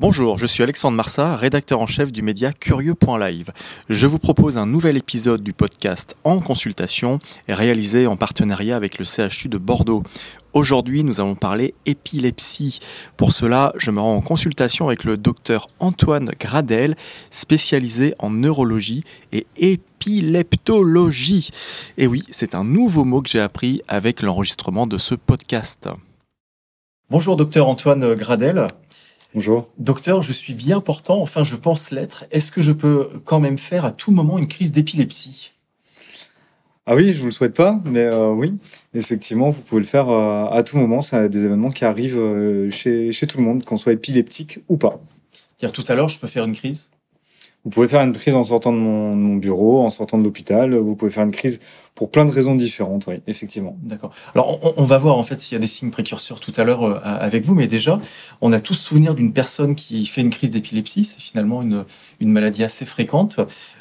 Bonjour, je suis Alexandre Marsat, rédacteur en chef du média Curieux.live. Je vous propose un nouvel épisode du podcast En consultation, réalisé en partenariat avec le CHU de Bordeaux. Aujourd'hui, nous allons parler épilepsie. Pour cela, je me rends en consultation avec le docteur Antoine Gradel, spécialisé en neurologie et épileptologie. Et oui, c'est un nouveau mot que j'ai appris avec l'enregistrement de ce podcast. Bonjour docteur Antoine Gradel. Bonjour. Docteur, je suis bien portant, enfin je pense l'être. Est-ce que je peux quand même faire à tout moment une crise d'épilepsie? Ah oui, je vous le souhaite pas, mais euh, oui, effectivement, vous pouvez le faire euh, à tout moment. C'est des événements qui arrivent euh, chez, chez tout le monde, qu'on soit épileptique ou pas. Dire tout à l'heure, je peux faire une crise? Vous pouvez faire une crise en sortant de mon, bureau, en sortant de l'hôpital. Vous pouvez faire une crise pour plein de raisons différentes, oui, effectivement. D'accord. Alors, on, va voir en fait s'il y a des signes précurseurs tout à l'heure euh, avec vous, mais déjà, on a tous souvenir d'une personne qui fait une crise d'épilepsie. C'est finalement une, une maladie assez fréquente.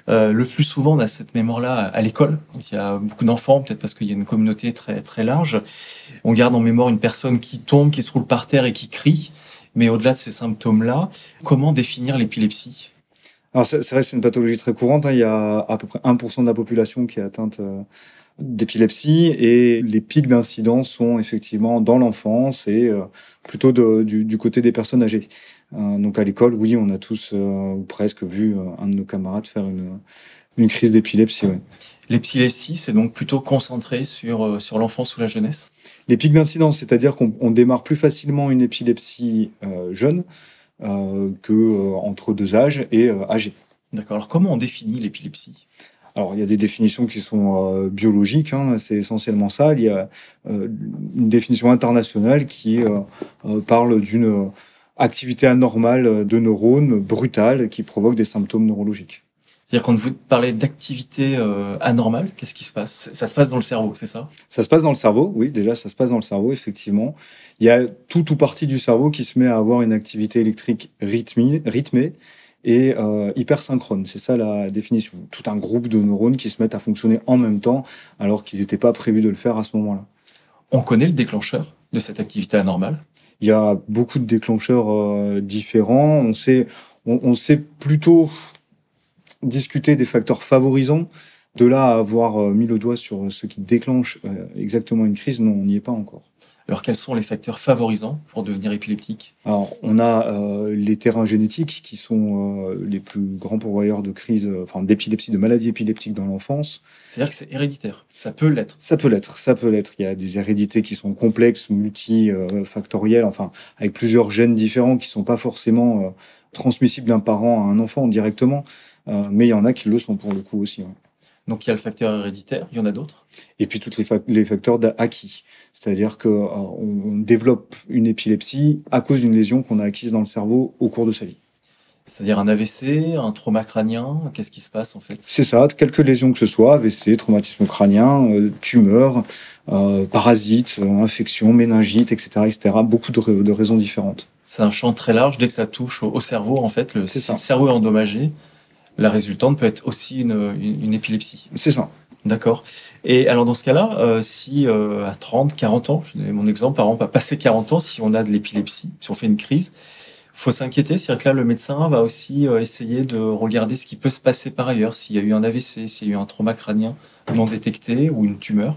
Euh, le plus souvent, on a cette mémoire-là à l'école. Il y a beaucoup d'enfants, peut-être parce qu'il y a une communauté très très large. On garde en mémoire une personne qui tombe, qui se roule par terre et qui crie. Mais au-delà de ces symptômes-là, comment définir l'épilepsie? Alors c'est vrai que c'est une pathologie très courante. Hein. Il y a à peu près 1% de la population qui est atteinte euh, d'épilepsie et les pics d'incidence sont effectivement dans l'enfance et euh, plutôt de, du, du, côté des personnes âgées. Euh, donc à l'école, oui, on a tous ou presque vu un de nos camarades faire une, une crise d'épilepsie. Ouais. L'épilepsie, c'est donc plutôt concentré sur, sur l'enfance ou la jeunesse? Les pics d'incidence, c'est-à-dire qu'on démarre plus facilement une épilepsie jeune que euh, entre deux âges et euh, âgés. D'accord. Alors comment on définit l'épilepsie? Alors, il y a des définitions qui sont euh, biologiques, hein, c'est essentiellement ça. Il y a euh, une définition internationale qui euh, parle d'une activité anormale de neurones brutale qui provoque des symptômes neurologiques. C'est-à-dire quand vous parlez d'activité euh, anormale, qu'est-ce qui se passe? Ça se passe dans le cerveau, c'est ça? Ça se passe dans le cerveau, oui, déjà, ça se passe dans le cerveau, effectivement. Il y a tout ou partie du cerveau qui se met à avoir une activité électrique rythmée, rythmée et euh, hypersynchrone. C'est ça la définition. Tout un groupe de neurones qui se mettent à fonctionner en même temps alors qu'ils n'étaient pas prévus de le faire à ce moment-là. On connaît le déclencheur de cette activité anormale? Il y a beaucoup de déclencheurs euh, différents. On sait, on, on sait plutôt discuter des facteurs favorisants. De là à avoir euh, mis le doigt sur ce qui déclenche euh, exactement une crise, non, on n'y est pas encore. Alors, quels sont les facteurs favorisants pour devenir épileptique? Alors, on a euh, les terrains génétiques qui sont euh, les plus grands pourvoyeurs de crise, euh, enfin d'épilepsie, de maladies épileptiques dans l'enfance. C'est-à-dire que c'est héréditaire. Ça peut l'être. Ça peut l'être. Ça peut l'être. Il y a des hérédités qui sont complexes, multifactorielles, enfin avec plusieurs gènes différents qui sont pas forcément transmissibles d'un parent à un enfant directement. Euh, mais il y en a qui le sont pour le coup aussi. Ouais. Donc il y a le facteur héréditaire, il y en a d'autres. Et puis tous les, fa les facteurs acquis, c'est-à-dire que euh, on, développe une épilepsie à cause d'une lésion qu'on a acquise dans le cerveau au cours de sa vie. C'est-à-dire un AVC, un trauma crânien, qu'est-ce qui se passe en fait? C'est ça, quelques lésions que ce soit, AVC, traumatisme crânien, euh, tumeur, euh, parasites, euh, infection, méningite, etc., etc. Beaucoup de, de raisons différentes. C'est un champ très large. Dès que ça touche au, au cerveau, en fait, le cerveau est endommagé la résultante peut être aussi une, une, une épilepsie. C'est ça. D'accord. Et alors dans ce cas-là, euh, si euh, à 30, 40 ans, je donne mon exemple, par exemple, à passer 40 ans, si on a de l'épilepsie, si on fait une crise, faut s'inquiéter. C'est-à-dire que là, le médecin va aussi euh, essayer de regarder ce qui peut se passer par ailleurs, s'il y a eu un AVC, s'il y a eu un trauma crânien non détecté ou une tumeur.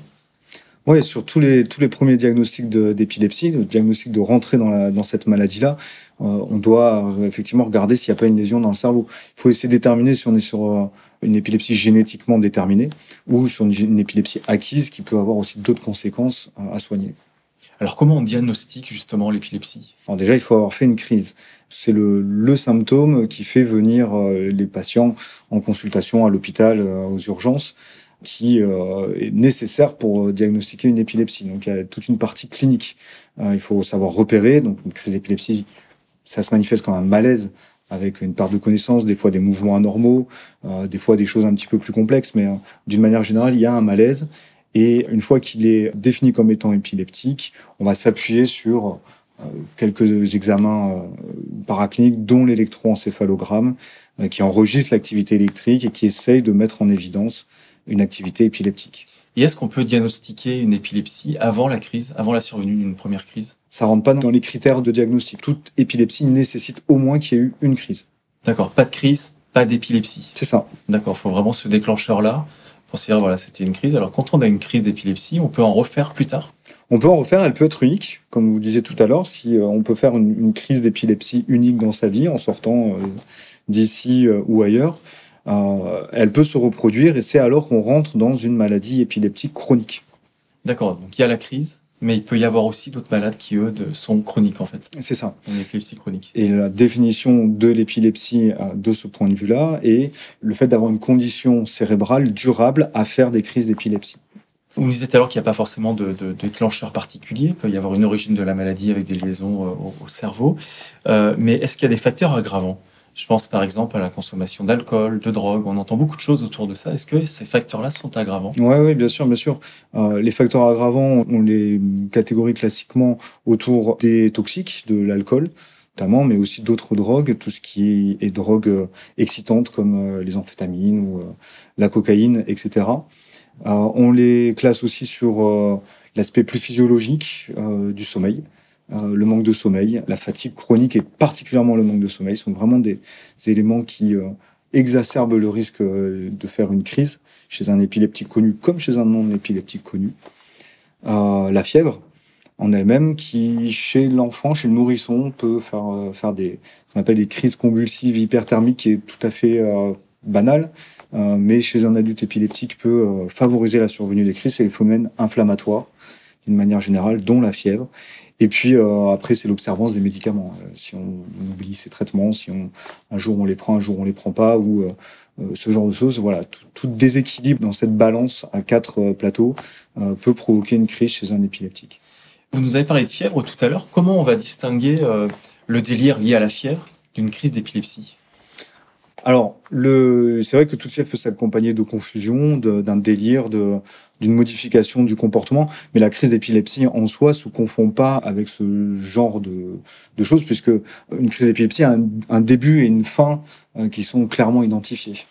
Oui, sur tous les, tous les premiers diagnostics d'épilepsie, le diagnostic de rentrer dans, la, dans cette maladie-là, on doit euh, effectivement regarder s'il n'y a pas une lésion dans le cerveau. Il faut essayer de déterminer si on est sur euh, une épilepsie génétiquement déterminée ou sur une, une épilepsie acquise qui peut avoir aussi d'autres conséquences à soigner. Alors comment on diagnostique justement l'épilepsie? Alors déjà, il faut avoir fait une crise. C'est le, le, symptôme qui fait venir les patients en consultation à l'hôpital, aux urgences qui euh, est nécessaire pour diagnostiquer une épilepsie. Donc il y a toute une partie clinique. Euh, il faut savoir repérer. Donc une crise d'épilepsie, ça se manifeste comme un malaise avec une part de connaissance, des fois des mouvements anormaux, euh, des fois des choses un petit peu plus complexes, mais euh, d'une manière générale, il y a un malaise. Et une fois qu'il est défini comme étant épileptique, on va s'appuyer sur euh, quelques examens euh, paracliniques, dont l'électroencéphalogramme, qui enregistre l'activité électrique et qui essaye de mettre en évidence une activité épileptique. Et est-ce qu'on peut diagnostiquer une épilepsie avant la crise, avant la survenue d'une première crise? Ça rentre pas dans les critères de diagnostic. Toute épilepsie nécessite au moins qu'il y ait eu une crise. D'accord, pas de crise, pas d'épilepsie. C'est ça. D'accord, il faut vraiment ce déclencheur-là pour se dire, voilà, c'était une crise. Alors quand on a une crise d'épilepsie, on peut en refaire plus tard? On peut en refaire, elle peut être unique, comme vous disiez tout à l'heure, si euh, on peut faire une, crise d'épilepsie unique dans sa vie en sortant euh, d'ici euh, ou ailleurs, elle peut se reproduire et c'est alors qu'on rentre dans une maladie épileptique chronique. D'accord, donc il y a la crise, mais il peut y avoir aussi d'autres malades qui, eux, sont chroniques, en fait. C'est ça. Une épilepsie chronique. Et la définition de l'épilepsie de ce point de vue-là est le fait d'avoir une condition cérébrale durable à faire des crises d'épilepsie. Vous nous disiez alors qu'il n'y a pas forcément de, déclencheur particulier. Il peut y avoir une origine de la maladie avec des liaisons euh, au, cerveau. Euh, mais est-ce qu'il y a des facteurs aggravants Je pense par exemple à la consommation d'alcool, de drogue. On entend beaucoup de choses autour de ça. Est-ce que ces facteurs-là sont aggravants? Oui, ouais, bien sûr, bien sûr. Euh, les facteurs aggravants, on les catégorie classiquement autour des toxiques, de l'alcool notamment, mais aussi d'autres drogues, tout ce qui est drogue excitante comme les amphétamines ou la cocaïne, etc. Euh, on les classe aussi sur euh, l'aspect plus physiologique euh, du sommeil. Le manque de sommeil, la fatigue chronique et particulièrement le manque de sommeil sont vraiment des, éléments qui exacerbent le risque de faire une crise chez un épileptique connu comme chez un non-épileptique connu. la fièvre en elle-même qui, chez l'enfant, chez le nourrisson, peut faire, des, ce qu'on appelle des crises convulsives hyperthermiques qui est tout à fait euh, mais chez un adulte épileptique peut euh, favoriser la survenue des crises, c'est les phénomènes inflammatoires d'une manière générale, dont la fièvre. Et puis euh, après, c'est l'observance des médicaments. si on, oublie ces traitements, si on, un jour on les prend, un jour on les prend pas, ou ce genre de choses, voilà, tout, déséquilibre dans cette balance à quatre plateaux peut provoquer une crise chez un épileptique. Vous nous avez parlé de fièvre tout à l'heure. Comment on va distinguer le délire lié à la fièvre d'une crise d'épilepsie? Alors, le, c'est vrai que toute fièvre peut s'accompagner de confusion, d'un délire, d'une modification du comportement, mais la crise d'épilepsie en soi se confond pas avec ce genre de, choses, puisque une crise d'épilepsie a un, début et une fin euh, qui sont clairement identifiés.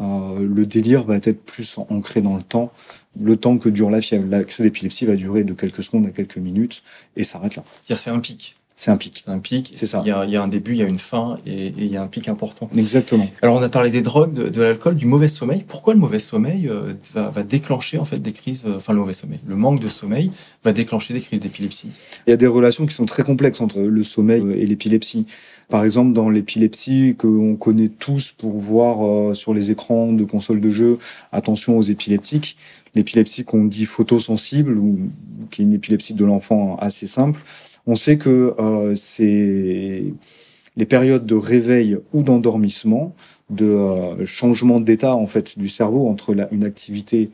Euh, le délire va être plus ancré dans le temps, le temps que dure la fièvre. La crise d'épilepsie va durer de quelques secondes à quelques minutes et s'arrête là. C'est un pic. C'est un pic. C'est un pic. C'est ça. Il y, a, il y, a, un début, il y a une fin et, il y a un pic important. Exactement. Alors on a parlé des drogues, de, l'alcool, du mauvais sommeil. Pourquoi le mauvais sommeil euh, va, va, déclencher en fait des crises, euh, enfin le mauvais sommeil, le manque de sommeil va déclencher des crises d'épilepsie Il y a des relations qui sont très complexes entre le sommeil et l'épilepsie. Par exemple, dans l'épilepsie que on connaît tous pour voir euh, sur les écrans de consoles de jeux, attention aux épileptiques. L'épilepsie qu'on dit photosensible ou qui est une épilepsie de l'enfant assez simple on sait que euh, c'est les périodes de réveil ou d'endormissement, de euh, changement d'état en fait du cerveau entre une activité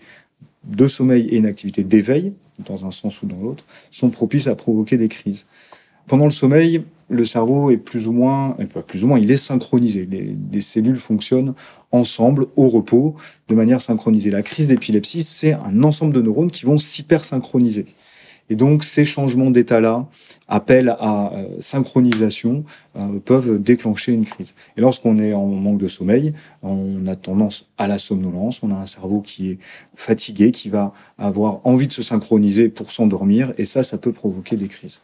de sommeil et une activité d'éveil, dans un sens ou dans l'autre, sont propices à provoquer des crises. Pendant le sommeil, le cerveau est plus ou moins, plus ou moins, il est synchronisé. Les, les, cellules fonctionnent ensemble au repos de manière synchronisée. La crise d'épilepsie, c'est un ensemble de neurones qui vont s'hypersynchroniser. Et donc ces changements d'état-là, appels à euh, synchronisation, euh, peuvent déclencher une crise. Et lorsqu'on est en manque de sommeil, on a tendance à la somnolence, on a un cerveau qui est fatigué, qui va avoir envie de se synchroniser pour s'endormir, et ça, ça peut provoquer des crises.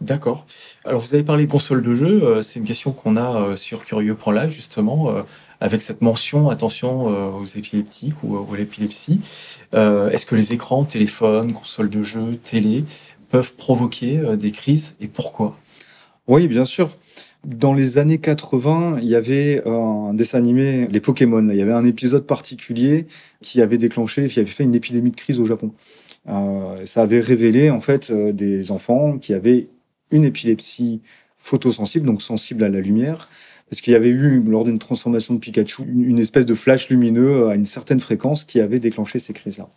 D'accord. Alors vous avez parlé de console de jeu, euh, c'est une question qu'on a sur Curieux.live justement avec cette mention attention euh, aux épileptiques ou à l'épilepsie. Euh, est-ce que les écrans, téléphones, consoles de jeux, télé peuvent provoquer euh, des crises et pourquoi? Oui, bien sûr. Dans les années 80, il y avait un dessin animé, les Pokémon. Il y avait un épisode particulier qui avait déclenché, qui avait fait une épidémie de crise au Japon. ça avait révélé en fait des enfants qui avaient une épilepsie photosensible, donc sensible à la lumière, parce qu'il y avait eu, lors d'une transformation de Pikachu, une espèce de flash lumineux à une certaine fréquence qui avait déclenché ces crises-là.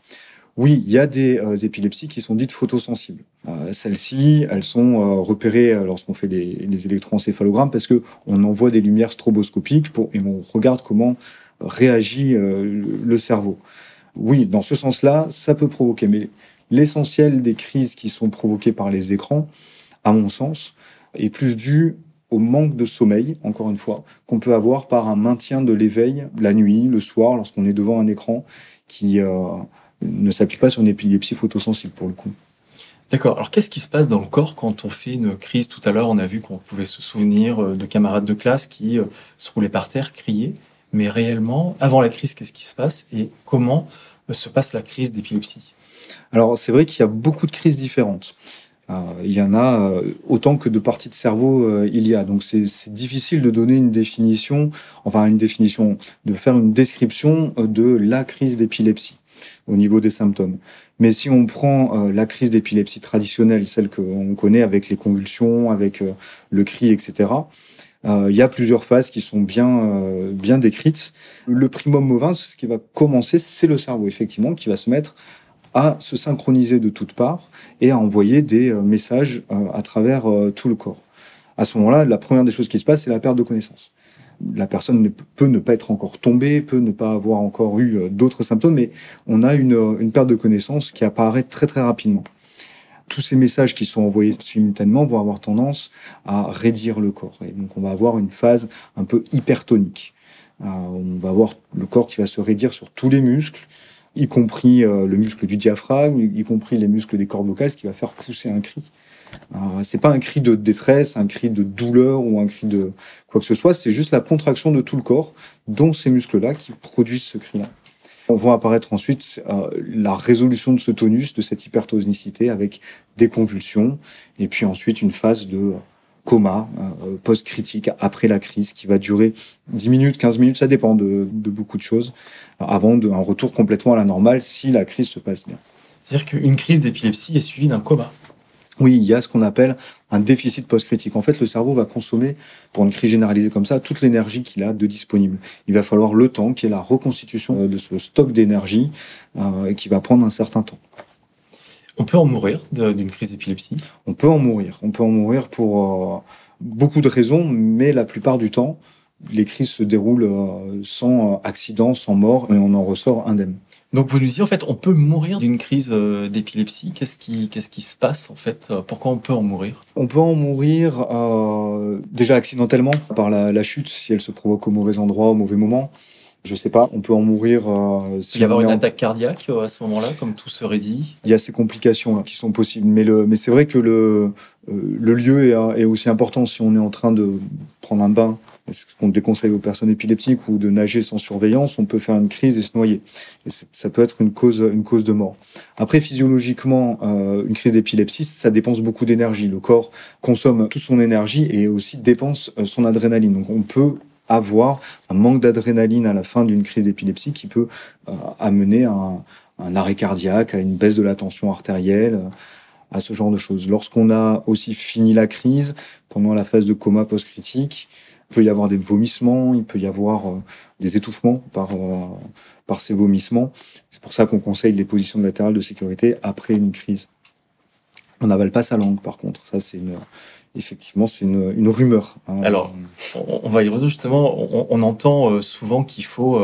Oui, il y a des euh, épilepsies qui sont dites photosensibles. Euh, Celles-ci, elles sont euh, repérées euh, lorsqu'on fait les, les, électroencéphalogrammes parce que on envoie des lumières stroboscopiques et on regarde comment réagit le cerveau. Oui, dans ce sens-là, ça peut provoquer. Mais l'essentiel des crises qui sont provoquées par les écrans, à mon sens, est plus dû au manque de sommeil, encore une fois, qu'on peut avoir par un maintien de l'éveil la nuit, le soir, lorsqu'on est devant un écran qui euh, ne s'applique pas sur une épilepsie photosensible pour le coup. D'accord. Alors qu'est-ce qui se passe dans le corps quand on fait une crise? Tout à l'heure, on a vu qu'on pouvait se souvenir euh, de camarades de classe qui euh, se roulaient par terre, criaient. Mais réellement, avant la crise, qu'est-ce qui se passe et comment se passe la crise d'épilepsie? Alors c'est vrai qu'il y a beaucoup de crises différentes. Il y en a autant que de parties de cerveau il y a. Donc c'est difficile de donner une définition, enfin une définition, de faire une description de la crise d'épilepsie au niveau des symptômes. Mais si on prend euh, la crise d'épilepsie traditionnelle, celle qu'on connaît avec les convulsions, avec euh, le cri, etc., euh, il y a plusieurs phases qui sont bien, bien décrites. Le primum movens, ce qui va commencer, c'est le cerveau, effectivement, qui va se mettre à se synchroniser de toutes parts et à envoyer des messages à travers tout le corps. À ce moment-là, la première des choses qui se passe, c'est la perte de connaissance la personne peut ne pas être encore tombée, peut ne pas avoir encore eu euh, d'autres symptômes, mais on a une, perte de connaissance qui apparaît très très rapidement. Tous ces messages qui sont envoyés simultanément vont avoir tendance à raidir le corps. Et donc on va avoir une phase un peu hypertonique. Euh, on va avoir le corps qui va se raidir sur tous les muscles, y compris euh, le muscle du diaphragme, y compris les muscles des cordes vocales, ce qui va faire pousser un cri. C'est pas un cri de détresse, un cri de douleur ou un cri de quoi que ce soit, c'est juste la contraction de tout le corps, dont ces muscles-là, qui produisent ce cri-là. On va apparaître ensuite euh, la résolution de ce tonus, de cette hypertonicité, avec des convulsions, et puis ensuite une phase de coma euh, post-critique après la crise qui va durer 10 minutes, 15 minutes, ça dépend de, beaucoup de choses, avant un retour complètement à la normale si la crise se passe bien. C'est-à-dire qu'une crise d'épilepsie est suivie d'un coma oui, il y a ce qu'on appelle un déficit post-critique. En fait, le cerveau va consommer, pour une crise généralisée comme ça, toute l'énergie qu'il a de disponible. Il va falloir le temps, qui est la reconstitution de ce stock d'énergie, euh, qui va prendre un certain temps. On peut en mourir d'une crise d'épilepsie? On peut en mourir. On peut en mourir pour euh, beaucoup de raisons, mais la plupart du temps, les crises se déroulent euh, sans accident, sans mort, et on en ressort indemne. Donc vous nous dites en fait on peut mourir d'une crise euh, d'épilepsie. Qu'est-ce qui qu'est-ce qui se passe en fait? Euh, Pourquoi on peut en mourir? On peut en mourir euh, déjà accidentellement par la, chute si elle se provoque au mauvais endroit au mauvais moment. Je sais pas, on peut en mourir. si il y avoir une attaque cardiaque à ce moment-là, comme tout serait dit. Il y a ces complications qui sont possibles, mais le mais c'est vrai que le le lieu est, est aussi important si on est en train de prendre un bain ce qu'on déconseille aux personnes épileptiques ou de nager sans surveillance, on peut faire une crise et se noyer. Et ça peut être une cause, une cause de mort. Après, physiologiquement, euh, une crise d'épilepsie, ça dépense beaucoup d'énergie. Le corps consomme toute son énergie et aussi dépense euh, son adrénaline. Donc, on peut avoir un manque d'adrénaline à la fin d'une crise d'épilepsie qui peut euh, amener à un, arrêt cardiaque, à une baisse de la tension artérielle, à ce genre de choses. Lorsqu'on a aussi fini la crise, pendant la phase de coma post-critique, il peut y avoir des vomissements, il peut y avoir euh, des étouffements par, euh, par ces vomissements. C'est pour ça qu'on conseille les positions latérales de sécurité après une crise. On n'avale pas sa langue, par contre. Ça, c'est une, effectivement, c'est une, une, rumeur. Hein. Alors, on, va y revenir justement. On, entend euh, souvent qu'il faut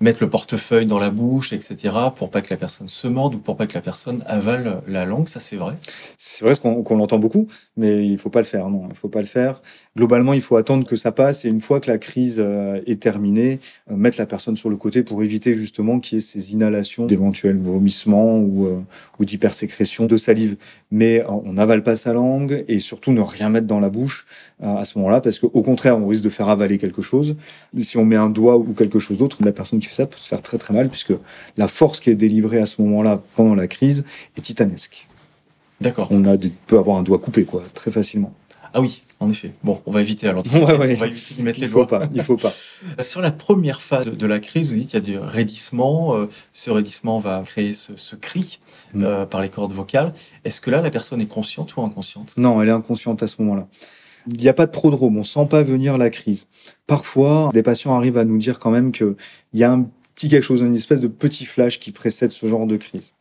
mettre le portefeuille dans la bouche, etc., pour pas que la personne se morde ou pour pas que la personne avale la langue. Ça, c'est vrai. C'est vrai qu'on l'entend beaucoup, mais il faut pas le faire. Non, il faut pas le faire. Globalement, il faut attendre que ça passe et une fois que la crise euh, est terminée, euh, mettre la personne sur le côté pour éviter justement qu'il y ait ces inhalations d'éventuels vomissements ou, euh, ou d'hypersécrétion de salive. Mais on n'avale pas sa langue et surtout ne rien mettre dans la bouche à ce moment-là parce qu'au contraire, on risque de faire avaler quelque chose. Si on met un doigt ou quelque chose d'autre, la personne qui ça peut se faire très très mal puisque la force qui est délivrée à ce moment-là pendant la crise est titanesque. D'accord. On a peut avoir un doigt coupé quoi, très facilement. Ah oui, en effet. Bon, on va éviter alors. On va éviter de mettre les doigts. Pas, il faut pas. Sur la première phase de la crise, vous dites qu'il y a du raidissement. Euh, ce raidissement va créer ce, cri mm. euh, par les cordes vocales. Est-ce que là, la personne est consciente ou inconsciente? Non, elle est inconsciente à ce moment-là. Il n'y a pas de prodrome, on sent pas venir la crise. Parfois, des patients arrivent à nous dire quand même qu'il y a un petit quelque chose, une espèce de petit flash qui précède ce genre de crise.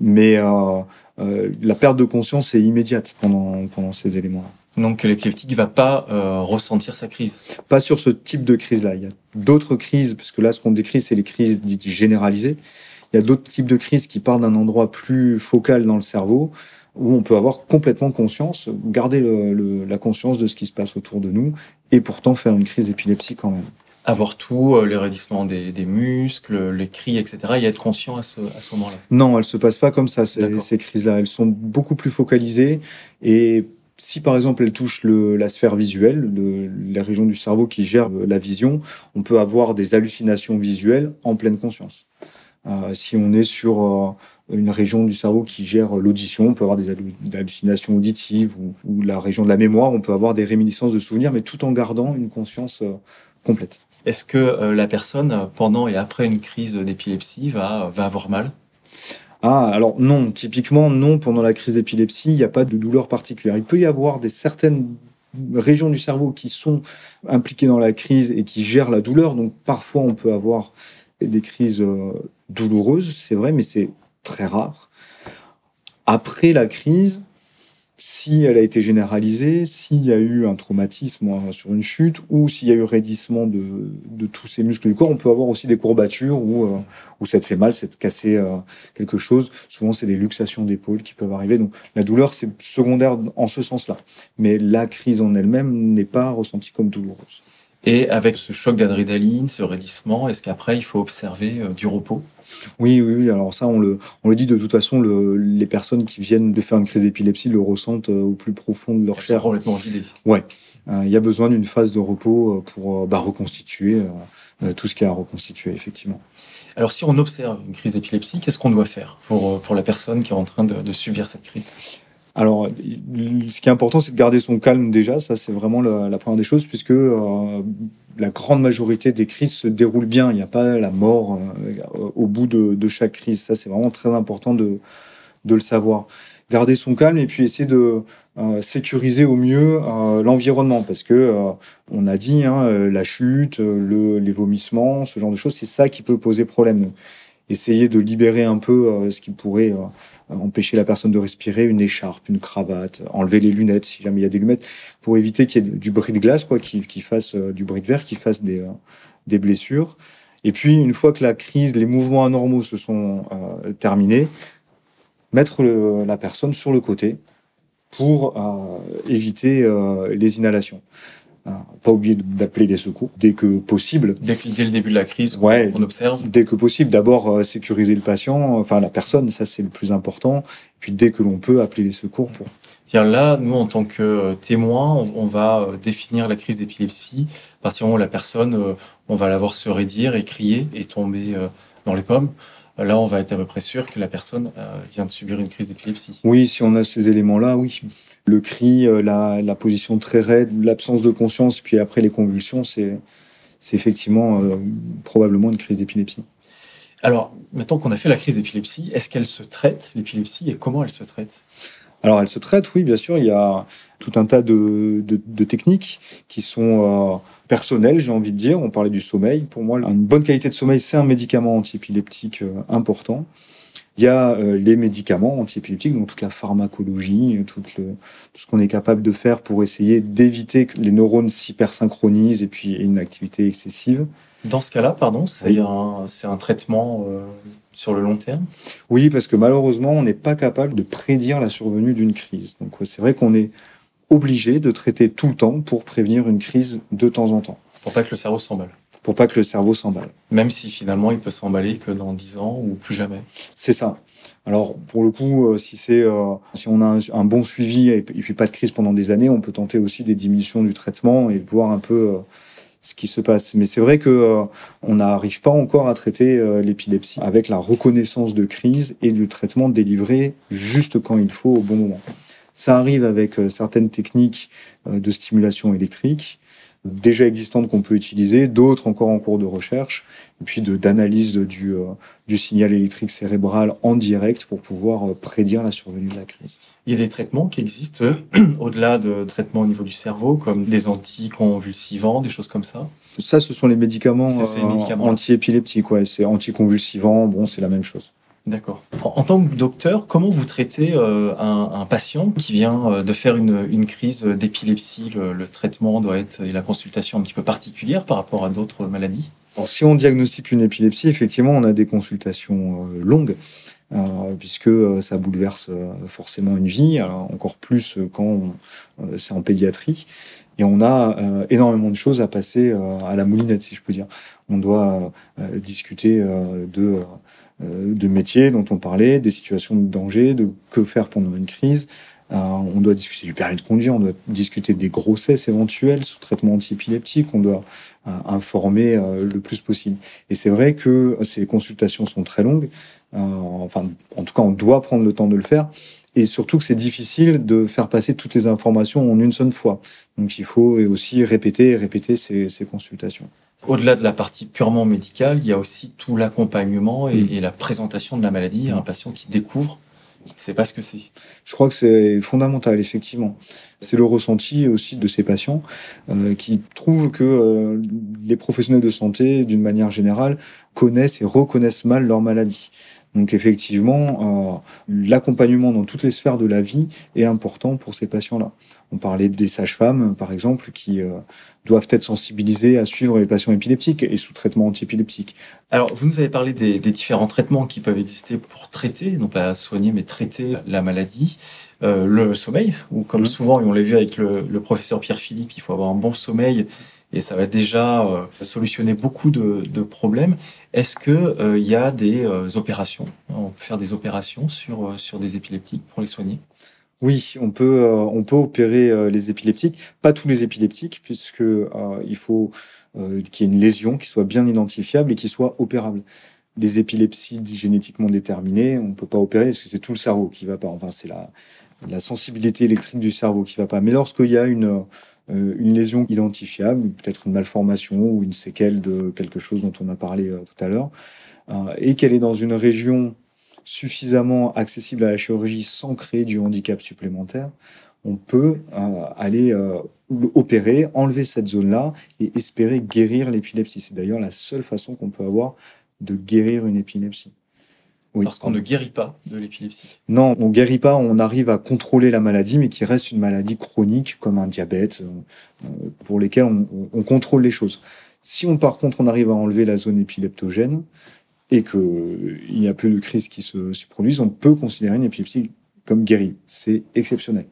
Mais euh, euh, la perte de conscience est immédiate pendant, pendant ces éléments-là. Donc l'épileptique ne va pas euh, ressentir sa crise? Pas sur ce type de crise-là. Il y a d'autres crises, parce que là, ce qu'on décrit, c'est les crises dites généralisées. Il y a d'autres types de crises qui partent d'un endroit plus focal dans le cerveau, où on peut avoir complètement conscience, garder la conscience de ce qui se passe autour de nous, et pourtant faire une crise d'épilepsie quand même. avoir tout, les raidissements des, muscles, les cris, etc. et être conscient à ce, à ce moment-là Non, elles se passent pas comme ça, ces, crises-là. Elles sont beaucoup plus focalisées. Et si par exemple elles touchent le, la sphère visuelle, de, la région du cerveau qui gère la vision, on peut avoir des hallucinations visuelles en pleine conscience. Euh, si on est sur euh, une région du cerveau qui gère l'audition, on peut avoir des, hallucinations auditives ou, la région de la mémoire, on peut avoir des réminiscences de souvenirs, mais tout en gardant une conscience euh, complète. Est-ce que la personne, pendant et après une crise d'épilepsie, va, va avoir mal? Ah, alors non, typiquement non, pendant la crise d'épilepsie, il n'y a pas de douleur particulière. Il peut y avoir des certaines régions du cerveau qui sont impliquées dans la crise et qui gèrent la douleur. Donc parfois on peut avoir des crises douloureuse, c'est vrai, mais c'est très rare. Après la crise, si elle a été généralisée, s'il y a eu un traumatisme sur une chute ou s'il y a eu raidissement de, tous ces muscles du corps, on peut avoir aussi des courbatures où, euh, ça te fait mal, c'est cassé euh, quelque chose. Souvent, c'est des luxations d'épaule qui peuvent arriver. Donc, la douleur, c'est secondaire en ce sens-là. Mais la crise en elle-même n'est pas ressentie comme douloureuse. Et avec ce choc d'adrénaline, ce raidissement, est-ce qu'après, il faut observer euh, du repos? Oui, oui, Alors ça, on le, on le dit de toute façon, le, les personnes qui viennent de faire une crise d'épilepsie le ressentent euh, au plus profond de leur chair. complètement vidé. Ouais. Euh, il y a besoin d'une phase de repos pour bah, reconstituer tout ce qui a à reconstituer, effectivement. Alors, si on observe une crise d'épilepsie, qu'est-ce qu'on doit faire pour, pour la personne qui est en train de, de subir cette crise? Alors, ce qui est important, c'est de garder son calme déjà. Ça, c'est vraiment la, première des choses, puisque euh, la grande majorité des crises se déroulent bien. Il n'y a pas la mort euh, au bout de, chaque crise. Ça, c'est vraiment très important de, le savoir. Garder son calme et puis essayer de euh, sécuriser au mieux l'environnement, parce que on a dit hein, la chute, les vomissements, ce genre de choses, c'est ça qui peut poser problème. Essayer de libérer un peu ce qui pourrait empêcher la personne de respirer, une écharpe, une cravate, enlever les lunettes si jamais il y a des lunettes, pour éviter qu'il y ait du bruit de glace, quoi, qui, qui fasse euh, du bruit de verre, qui fasse des, euh, des blessures. Et puis, une fois que la crise, les mouvements anormaux se sont euh, terminés, mettre la personne sur le côté pour éviter les inhalations. Hein, pas oublier d'appeler les secours dès que possible. Dès, dès le début de la crise, ouais, on observe. Dès que possible, d'abord euh, sécuriser le patient, enfin la personne, ça c'est le plus important. puis dès que l'on peut, appeler les secours pour. Tiens, là, nous en tant que euh, témoins, on, va euh, définir la crise d'épilepsie. À partir du moment où la personne, on va la voir se raidir et crier et tomber dans les pommes. Là, on va être à peu près sûr que la personne vient de subir une crise d'épilepsie. Oui, si on a ces éléments-là, oui le cri, euh, la, position très raide, l'absence de conscience, puis après les convulsions, c'est effectivement euh, probablement une crise d'épilepsie. Alors, maintenant qu'on a fait la crise d'épilepsie, est-ce qu'elle se traite, l'épilepsie, et comment elle se traite? Alors, elle se traite, oui, bien sûr. Il y a tout un tas de, techniques qui sont euh, personnelles, j'ai envie de dire. On parlait du sommeil. Pour moi, une bonne qualité de sommeil, c'est un médicament antiépileptique important. Il y a euh, les médicaments antiépileptiques, donc toute la pharmacologie, euh, tout, le, tout ce qu'on est capable de faire pour essayer d'éviter que les neurones s'hypersynchronisent et puis une activité excessive. Dans ce cas-là, pardon, c'est un, un, traitement euh, sur le long terme? Oui, parce que malheureusement, on n'est pas capable de prédire la survenue d'une crise. Donc c'est vrai qu'on est obligé de traiter tout le temps pour prévenir une crise de temps en temps. Pour pas que le cerveau s'emballe pour pas que le cerveau s'emballe. Même si finalement il peut s'emballer que dans 10 ans ou plus jamais. C'est ça. Alors pour le coup, euh, si c'est euh, si on a un, bon suivi et, puis pas de crise pendant des années, on peut tenter aussi des diminutions du traitement et voir un peu euh, ce qui se passe. Mais c'est vrai que on n'arrive pas encore à traiter l'épilepsie avec la reconnaissance de crise et du traitement délivré juste quand il faut au bon moment. Ça arrive avec certaines techniques de stimulation électrique déjà existantes qu'on peut utiliser, d'autres encore en cours de recherche, et puis d'analyse du, euh, du signal électrique cérébral en direct pour pouvoir euh, prédire la survenue de la crise. Il y a des traitements qui existent euh, au-delà de traitements au niveau du cerveau, comme des anticonvulsivants, des choses comme ça? Ça, ce sont les médicaments, médicaments. anti-épileptiques, ouais, c'est anticonvulsivants, bon, c'est la même chose. D'accord. En, tant que docteur, comment vous traitez euh, un, patient qui vient euh, de faire une, crise d'épilepsie? Le, traitement doit être et la consultation un petit peu particulière par rapport à d'autres maladies? Si on diagnostique une épilepsie, effectivement, on a des consultations euh, longues. puisque ça bouleverse forcément une vie, encore plus quand c'est en pédiatrie. Et on a énormément de choses à passer à la moulinette, si je peux dire. On doit discuter de de métiers dont on parlait, des situations de danger, de que faire pendant une crise, euh, on doit discuter du permis de conduire, on doit discuter des grossesses éventuelles sous traitement antiépileptique, on doit euh, informer euh, le plus possible. Et c'est vrai que ces consultations sont très longues. enfin, en tout cas, on doit prendre le temps de le faire. Et surtout que c'est difficile de faire passer toutes les informations en une seule fois. Donc il faut aussi répéter et répéter ces, consultations. Au-delà de la partie purement médicale, il y a aussi tout l'accompagnement et, et, la présentation de la maladie à un patient qui découvre qui ne sait pas ce que c'est. Je crois que c'est fondamental, effectivement. C'est le ressenti aussi de ces patients euh, qui trouvent que euh, les professionnels de santé, d'une manière générale, connaissent et reconnaissent mal leur maladie. Donc effectivement, euh, l'accompagnement dans toutes les sphères de la vie est important pour ces patients-là. On parlait des sages-femmes, par exemple, qui euh, doivent être sensibilisées à suivre les patients épileptiques et sous traitement antiépileptique. Alors, vous nous avez parlé des, différents traitements qui peuvent exister pour traiter, non pas soigner, mais traiter la maladie. Euh, le sommeil, ou comme mmh. souvent, et on l'a vu avec le, professeur Pierre Philippe, il faut avoir un bon sommeil et ça va déjà euh, solutionner beaucoup de, problèmes. Est-ce qu'il il y a des opérations? On peut faire des opérations sur, sur des épileptiques pour les soigner? Oui, on peut, euh, on peut opérer euh, les épileptiques, pas tous les épileptiques, puisque euh, il faut qu'il y ait une lésion qui soit bien identifiable et qui soit opérable. Les épilepsies génétiquement déterminées, on ne peut pas opérer parce que c'est tout le cerveau qui va pas. Enfin, c'est la, la sensibilité électrique du cerveau qui va pas. Mais lorsqu'il y a une, une lésion identifiable, peut-être une malformation ou une séquelle de quelque chose dont on a parlé tout à l'heure, et qu'elle est dans une région suffisamment accessible à la chirurgie sans créer du handicap supplémentaire, on peut euh, aller euh, opérer, enlever cette zone-là et espérer guérir l'épilepsie. C'est d'ailleurs la seule façon qu'on peut avoir de guérir une épilepsie. Oui, Parce qu'on ne guérit pas de l'épilepsie. Non, on ne guérit pas, on arrive à contrôler la maladie, mais qui reste une maladie chronique comme un diabète, euh, pour lesquels on, on, contrôle les choses. Si on, par contre, on arrive à enlever la zone épileptogène, et qu'il n'y a plus de crise qui se, se produisent, on peut considérer une épilepsie comme guérie. C'est exceptionnel.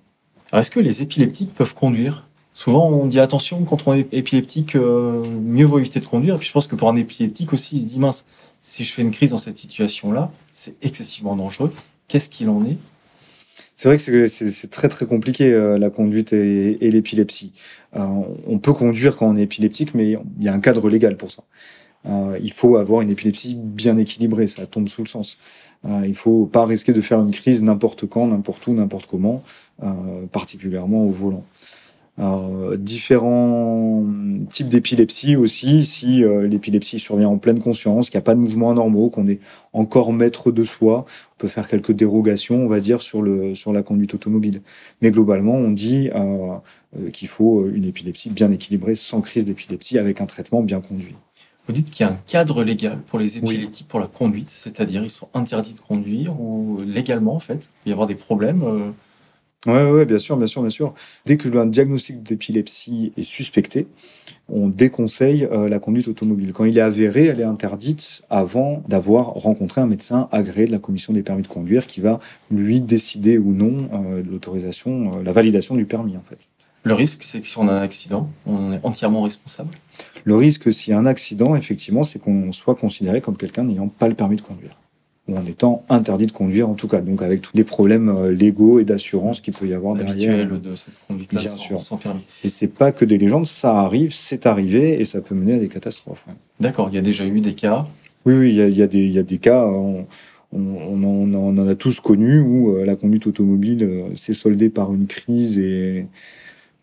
Est-ce que les épileptiques peuvent conduire? Souvent, on dit attention, quand on est épileptique, euh, mieux vaut éviter de conduire. Et puis je pense que pour un épileptique aussi, il se dit mince, si je fais une crise dans cette situation-là, c'est excessivement dangereux. Qu'est-ce qu'il en est? C'est vrai que c'est très très compliqué euh, la conduite et, l'épilepsie. Euh, on peut conduire quand on est épileptique, mais il y a un cadre légal pour ça. Euh, il faut avoir une épilepsie bien équilibrée, ça tombe sous le sens. Euh, il faut pas risquer de faire une crise n'importe quand, n'importe où, n'importe comment, euh, particulièrement au volant. Différents types d'épilepsie aussi, si l'épilepsie survient en pleine conscience, qu'il n'y a pas de mouvements anormaux, qu'on est encore maître de soi, on peut faire quelques dérogations, on va dire, sur, le, sur la conduite automobile. Mais globalement, on dit qu'il faut une épilepsie bien équilibrée, sans crise d'épilepsie, avec un traitement bien conduit. Vous dites qu'il y a un cadre légal pour les épileptiques pour la conduite, c'est-à-dire ils sont interdits de conduire ou légalement en fait, il y avoir des problèmes. Euh... Oui, ouais, bien sûr, bien sûr, bien sûr. Dès que un diagnostic d'épilepsie est suspecté, on déconseille euh, la conduite automobile. Quand il est avéré, elle est interdite avant d'avoir rencontré un médecin agréé de la commission des permis de conduire qui va lui décider ou non euh, l'autorisation, euh, la validation du permis en fait. Le risque, c'est que si on a un accident, on est entièrement responsable? Le risque, s'il y a un accident, effectivement, c'est qu'on soit considéré comme quelqu'un n'ayant pas le permis de conduire ou en étant interdit de conduire en tout cas, donc avec tous les problèmes euh, légaux et d'assurance qu'il peut y avoir derrière. de cette conduite-là sans, permis. Et c'est pas que des légendes, ça arrive, c'est arrivé et ça peut mener à des catastrophes. D'accord, il y a déjà eu des cas. Oui, oui, il y a, y a, des, y a des cas. On, on, on, en a tous connu où euh, la conduite automobile euh, s'est soldée par une crise et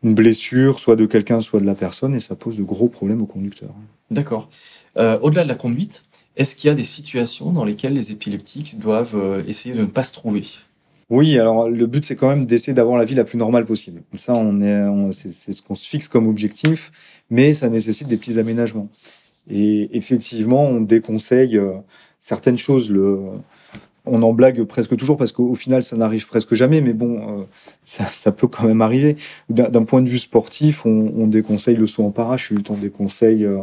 une blessure, soit de quelqu'un, soit de la personne, et ça pose de gros problèmes au conducteur. D'accord. Euh, au-delà de la conduite, est-ce qu'il y a des situations dans lesquelles les épileptiques doivent euh, essayer de ne pas se trouver? Oui, alors le but c'est quand même d'essayer d'avoir la vie la plus normale possible. Ça, on est, c'est ce qu'on se fixe comme objectif, mais ça nécessite des petits aménagements. Et effectivement, on déconseille euh, certaines choses. Le, on en blague presque toujours parce qu'au final, ça n'arrive presque jamais, mais bon, euh, ça, peut quand même arriver. D'un point de vue sportif, on, déconseille le saut en parachute, on déconseille euh,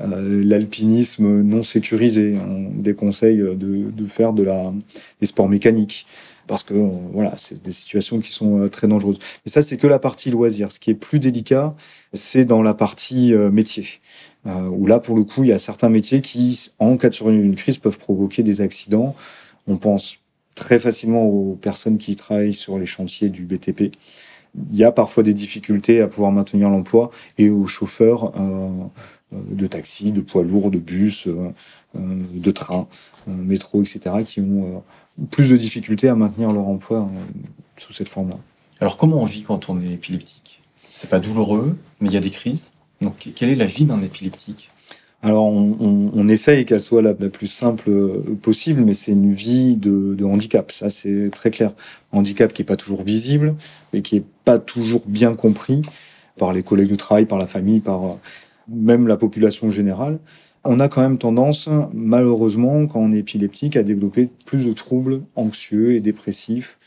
euh, l'alpinisme non sécurisé, on déconseille de, de, faire de la, des sports mécaniques parce que voilà, c'est des situations qui sont très dangereuses. Mais ça, c'est que la partie loisir. Ce qui est plus délicat, c'est dans la partie métier. où là, pour le coup, il y a certains métiers qui, en cas de survenue d'une crise, peuvent provoquer des accidents on pense très facilement aux personnes qui travaillent sur les chantiers du BTP. Il y a parfois des difficultés à pouvoir maintenir l'emploi et aux chauffeurs euh, euh, de taxi, de poids lourds, de bus, euh, de train, métro, etc., qui ont plus de difficultés à maintenir leur emploi sous cette forme-là. Alors comment on vit quand on est épileptique? C'est pas douloureux, mais il y a des crises? Donc quelle est la vie d'un épileptique? Alors, on, essaye qu'elle soit la, plus simple euh, possible, mais c'est une vie de, handicap. Ça, c'est très clair. handicap qui est pas toujours visible et qui est pas toujours bien compris par les collègues de travail, par la famille, par euh, même la population générale. On a quand même tendance, malheureusement, quand on est épileptique, à développer plus de troubles anxieux et dépressifs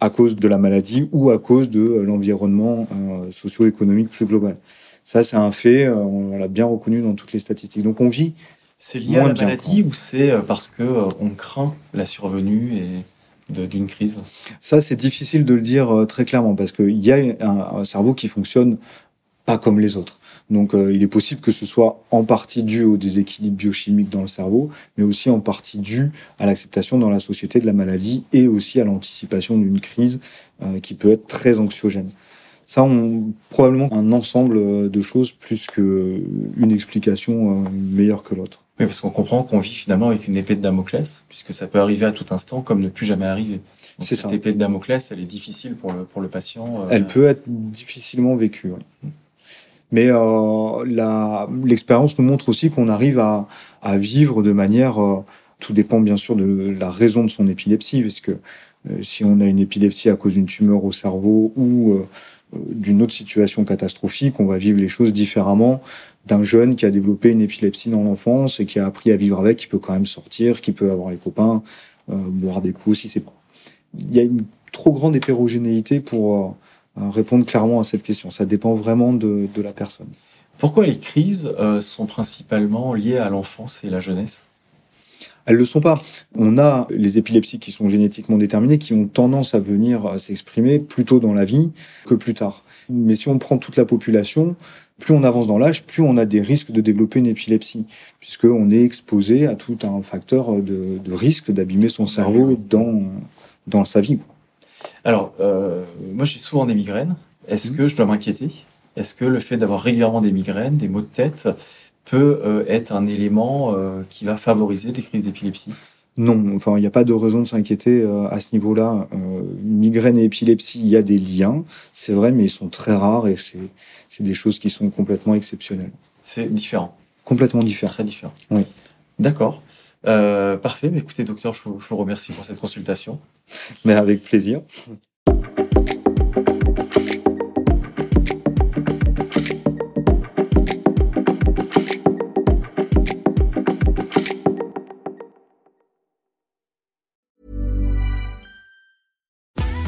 à cause de la maladie ou à cause de euh, l'environnement socio-économique plus global. Ça, c'est un fait, euh, on l'a bien reconnu dans toutes les statistiques. Donc on vit. C'est lié à la maladie ou c'est euh, parce que euh, on craint la survenue et d'une crise? Ça, c'est difficile de le dire très clairement parce qu'il y a un, cerveau qui fonctionne pas comme les autres. Donc, il est possible que ce soit en partie dû au déséquilibre biochimique dans le cerveau, mais aussi en partie dû à l'acceptation dans la société de la maladie et aussi à l'anticipation d'une crise qui peut être très anxiogène. Ça, on, probablement un ensemble de choses plus qu'une explication euh, meilleure que l'autre. Oui, parce qu'on comprend qu'on vit finalement avec une épée de Damoclès, puisque ça peut arriver à tout instant comme ne plus jamais arriver. C'est cette épée de Damoclès, elle est difficile pour le, pour le patient. Euh, elle peut être difficilement vécue. Mais euh, l'expérience nous montre aussi qu'on arrive à, à, vivre de manière... Euh, tout dépend bien sûr de la raison de son épilepsie, parce que si on a une épilepsie à cause d'une tumeur au cerveau ou d'une autre situation catastrophique, on va vivre les choses différemment d'un jeune qui a développé une épilepsie dans l'enfance et qui a appris à vivre avec, qui peut quand même sortir, qui peut avoir les copains, euh, boire des coups aussi. C'est il y a une trop grande hétérogénéité pour euh, répondre clairement à cette question. Ça dépend vraiment de, la personne. Pourquoi les crises euh, sont principalement liées à l'enfance et la jeunesse? Elles le sont pas. On a les épilepsies qui sont génétiquement déterminées, qui ont tendance à venir s'exprimer plus tôt dans la vie que plus tard. Mais si on prend toute la population, plus on avance dans l'âge, plus on a des risques de développer une épilepsie, puisqu'on est exposé à tout un facteur de, risque d'abîmer son cerveau dans, dans sa vie. Alors, euh, moi j'ai souvent des migraines. Est-ce mmh. que je dois m'inquiéter? Est-ce que le fait d'avoir régulièrement des migraines, des maux de tête, peut euh, être un élément euh, qui va favoriser des crises d'épilepsie non, enfin, il n'y a pas de raison de s'inquiéter euh, à ce niveau-là. migraine et épilepsie, il y a des liens, c'est vrai, mais ils sont très rares et c'est des choses qui sont complètement exceptionnelles. C'est différent. Complètement différent. Très différent. Oui. D'accord. parfait. Mais écoutez, docteur, je vous remercie pour cette consultation. Mais avec plaisir.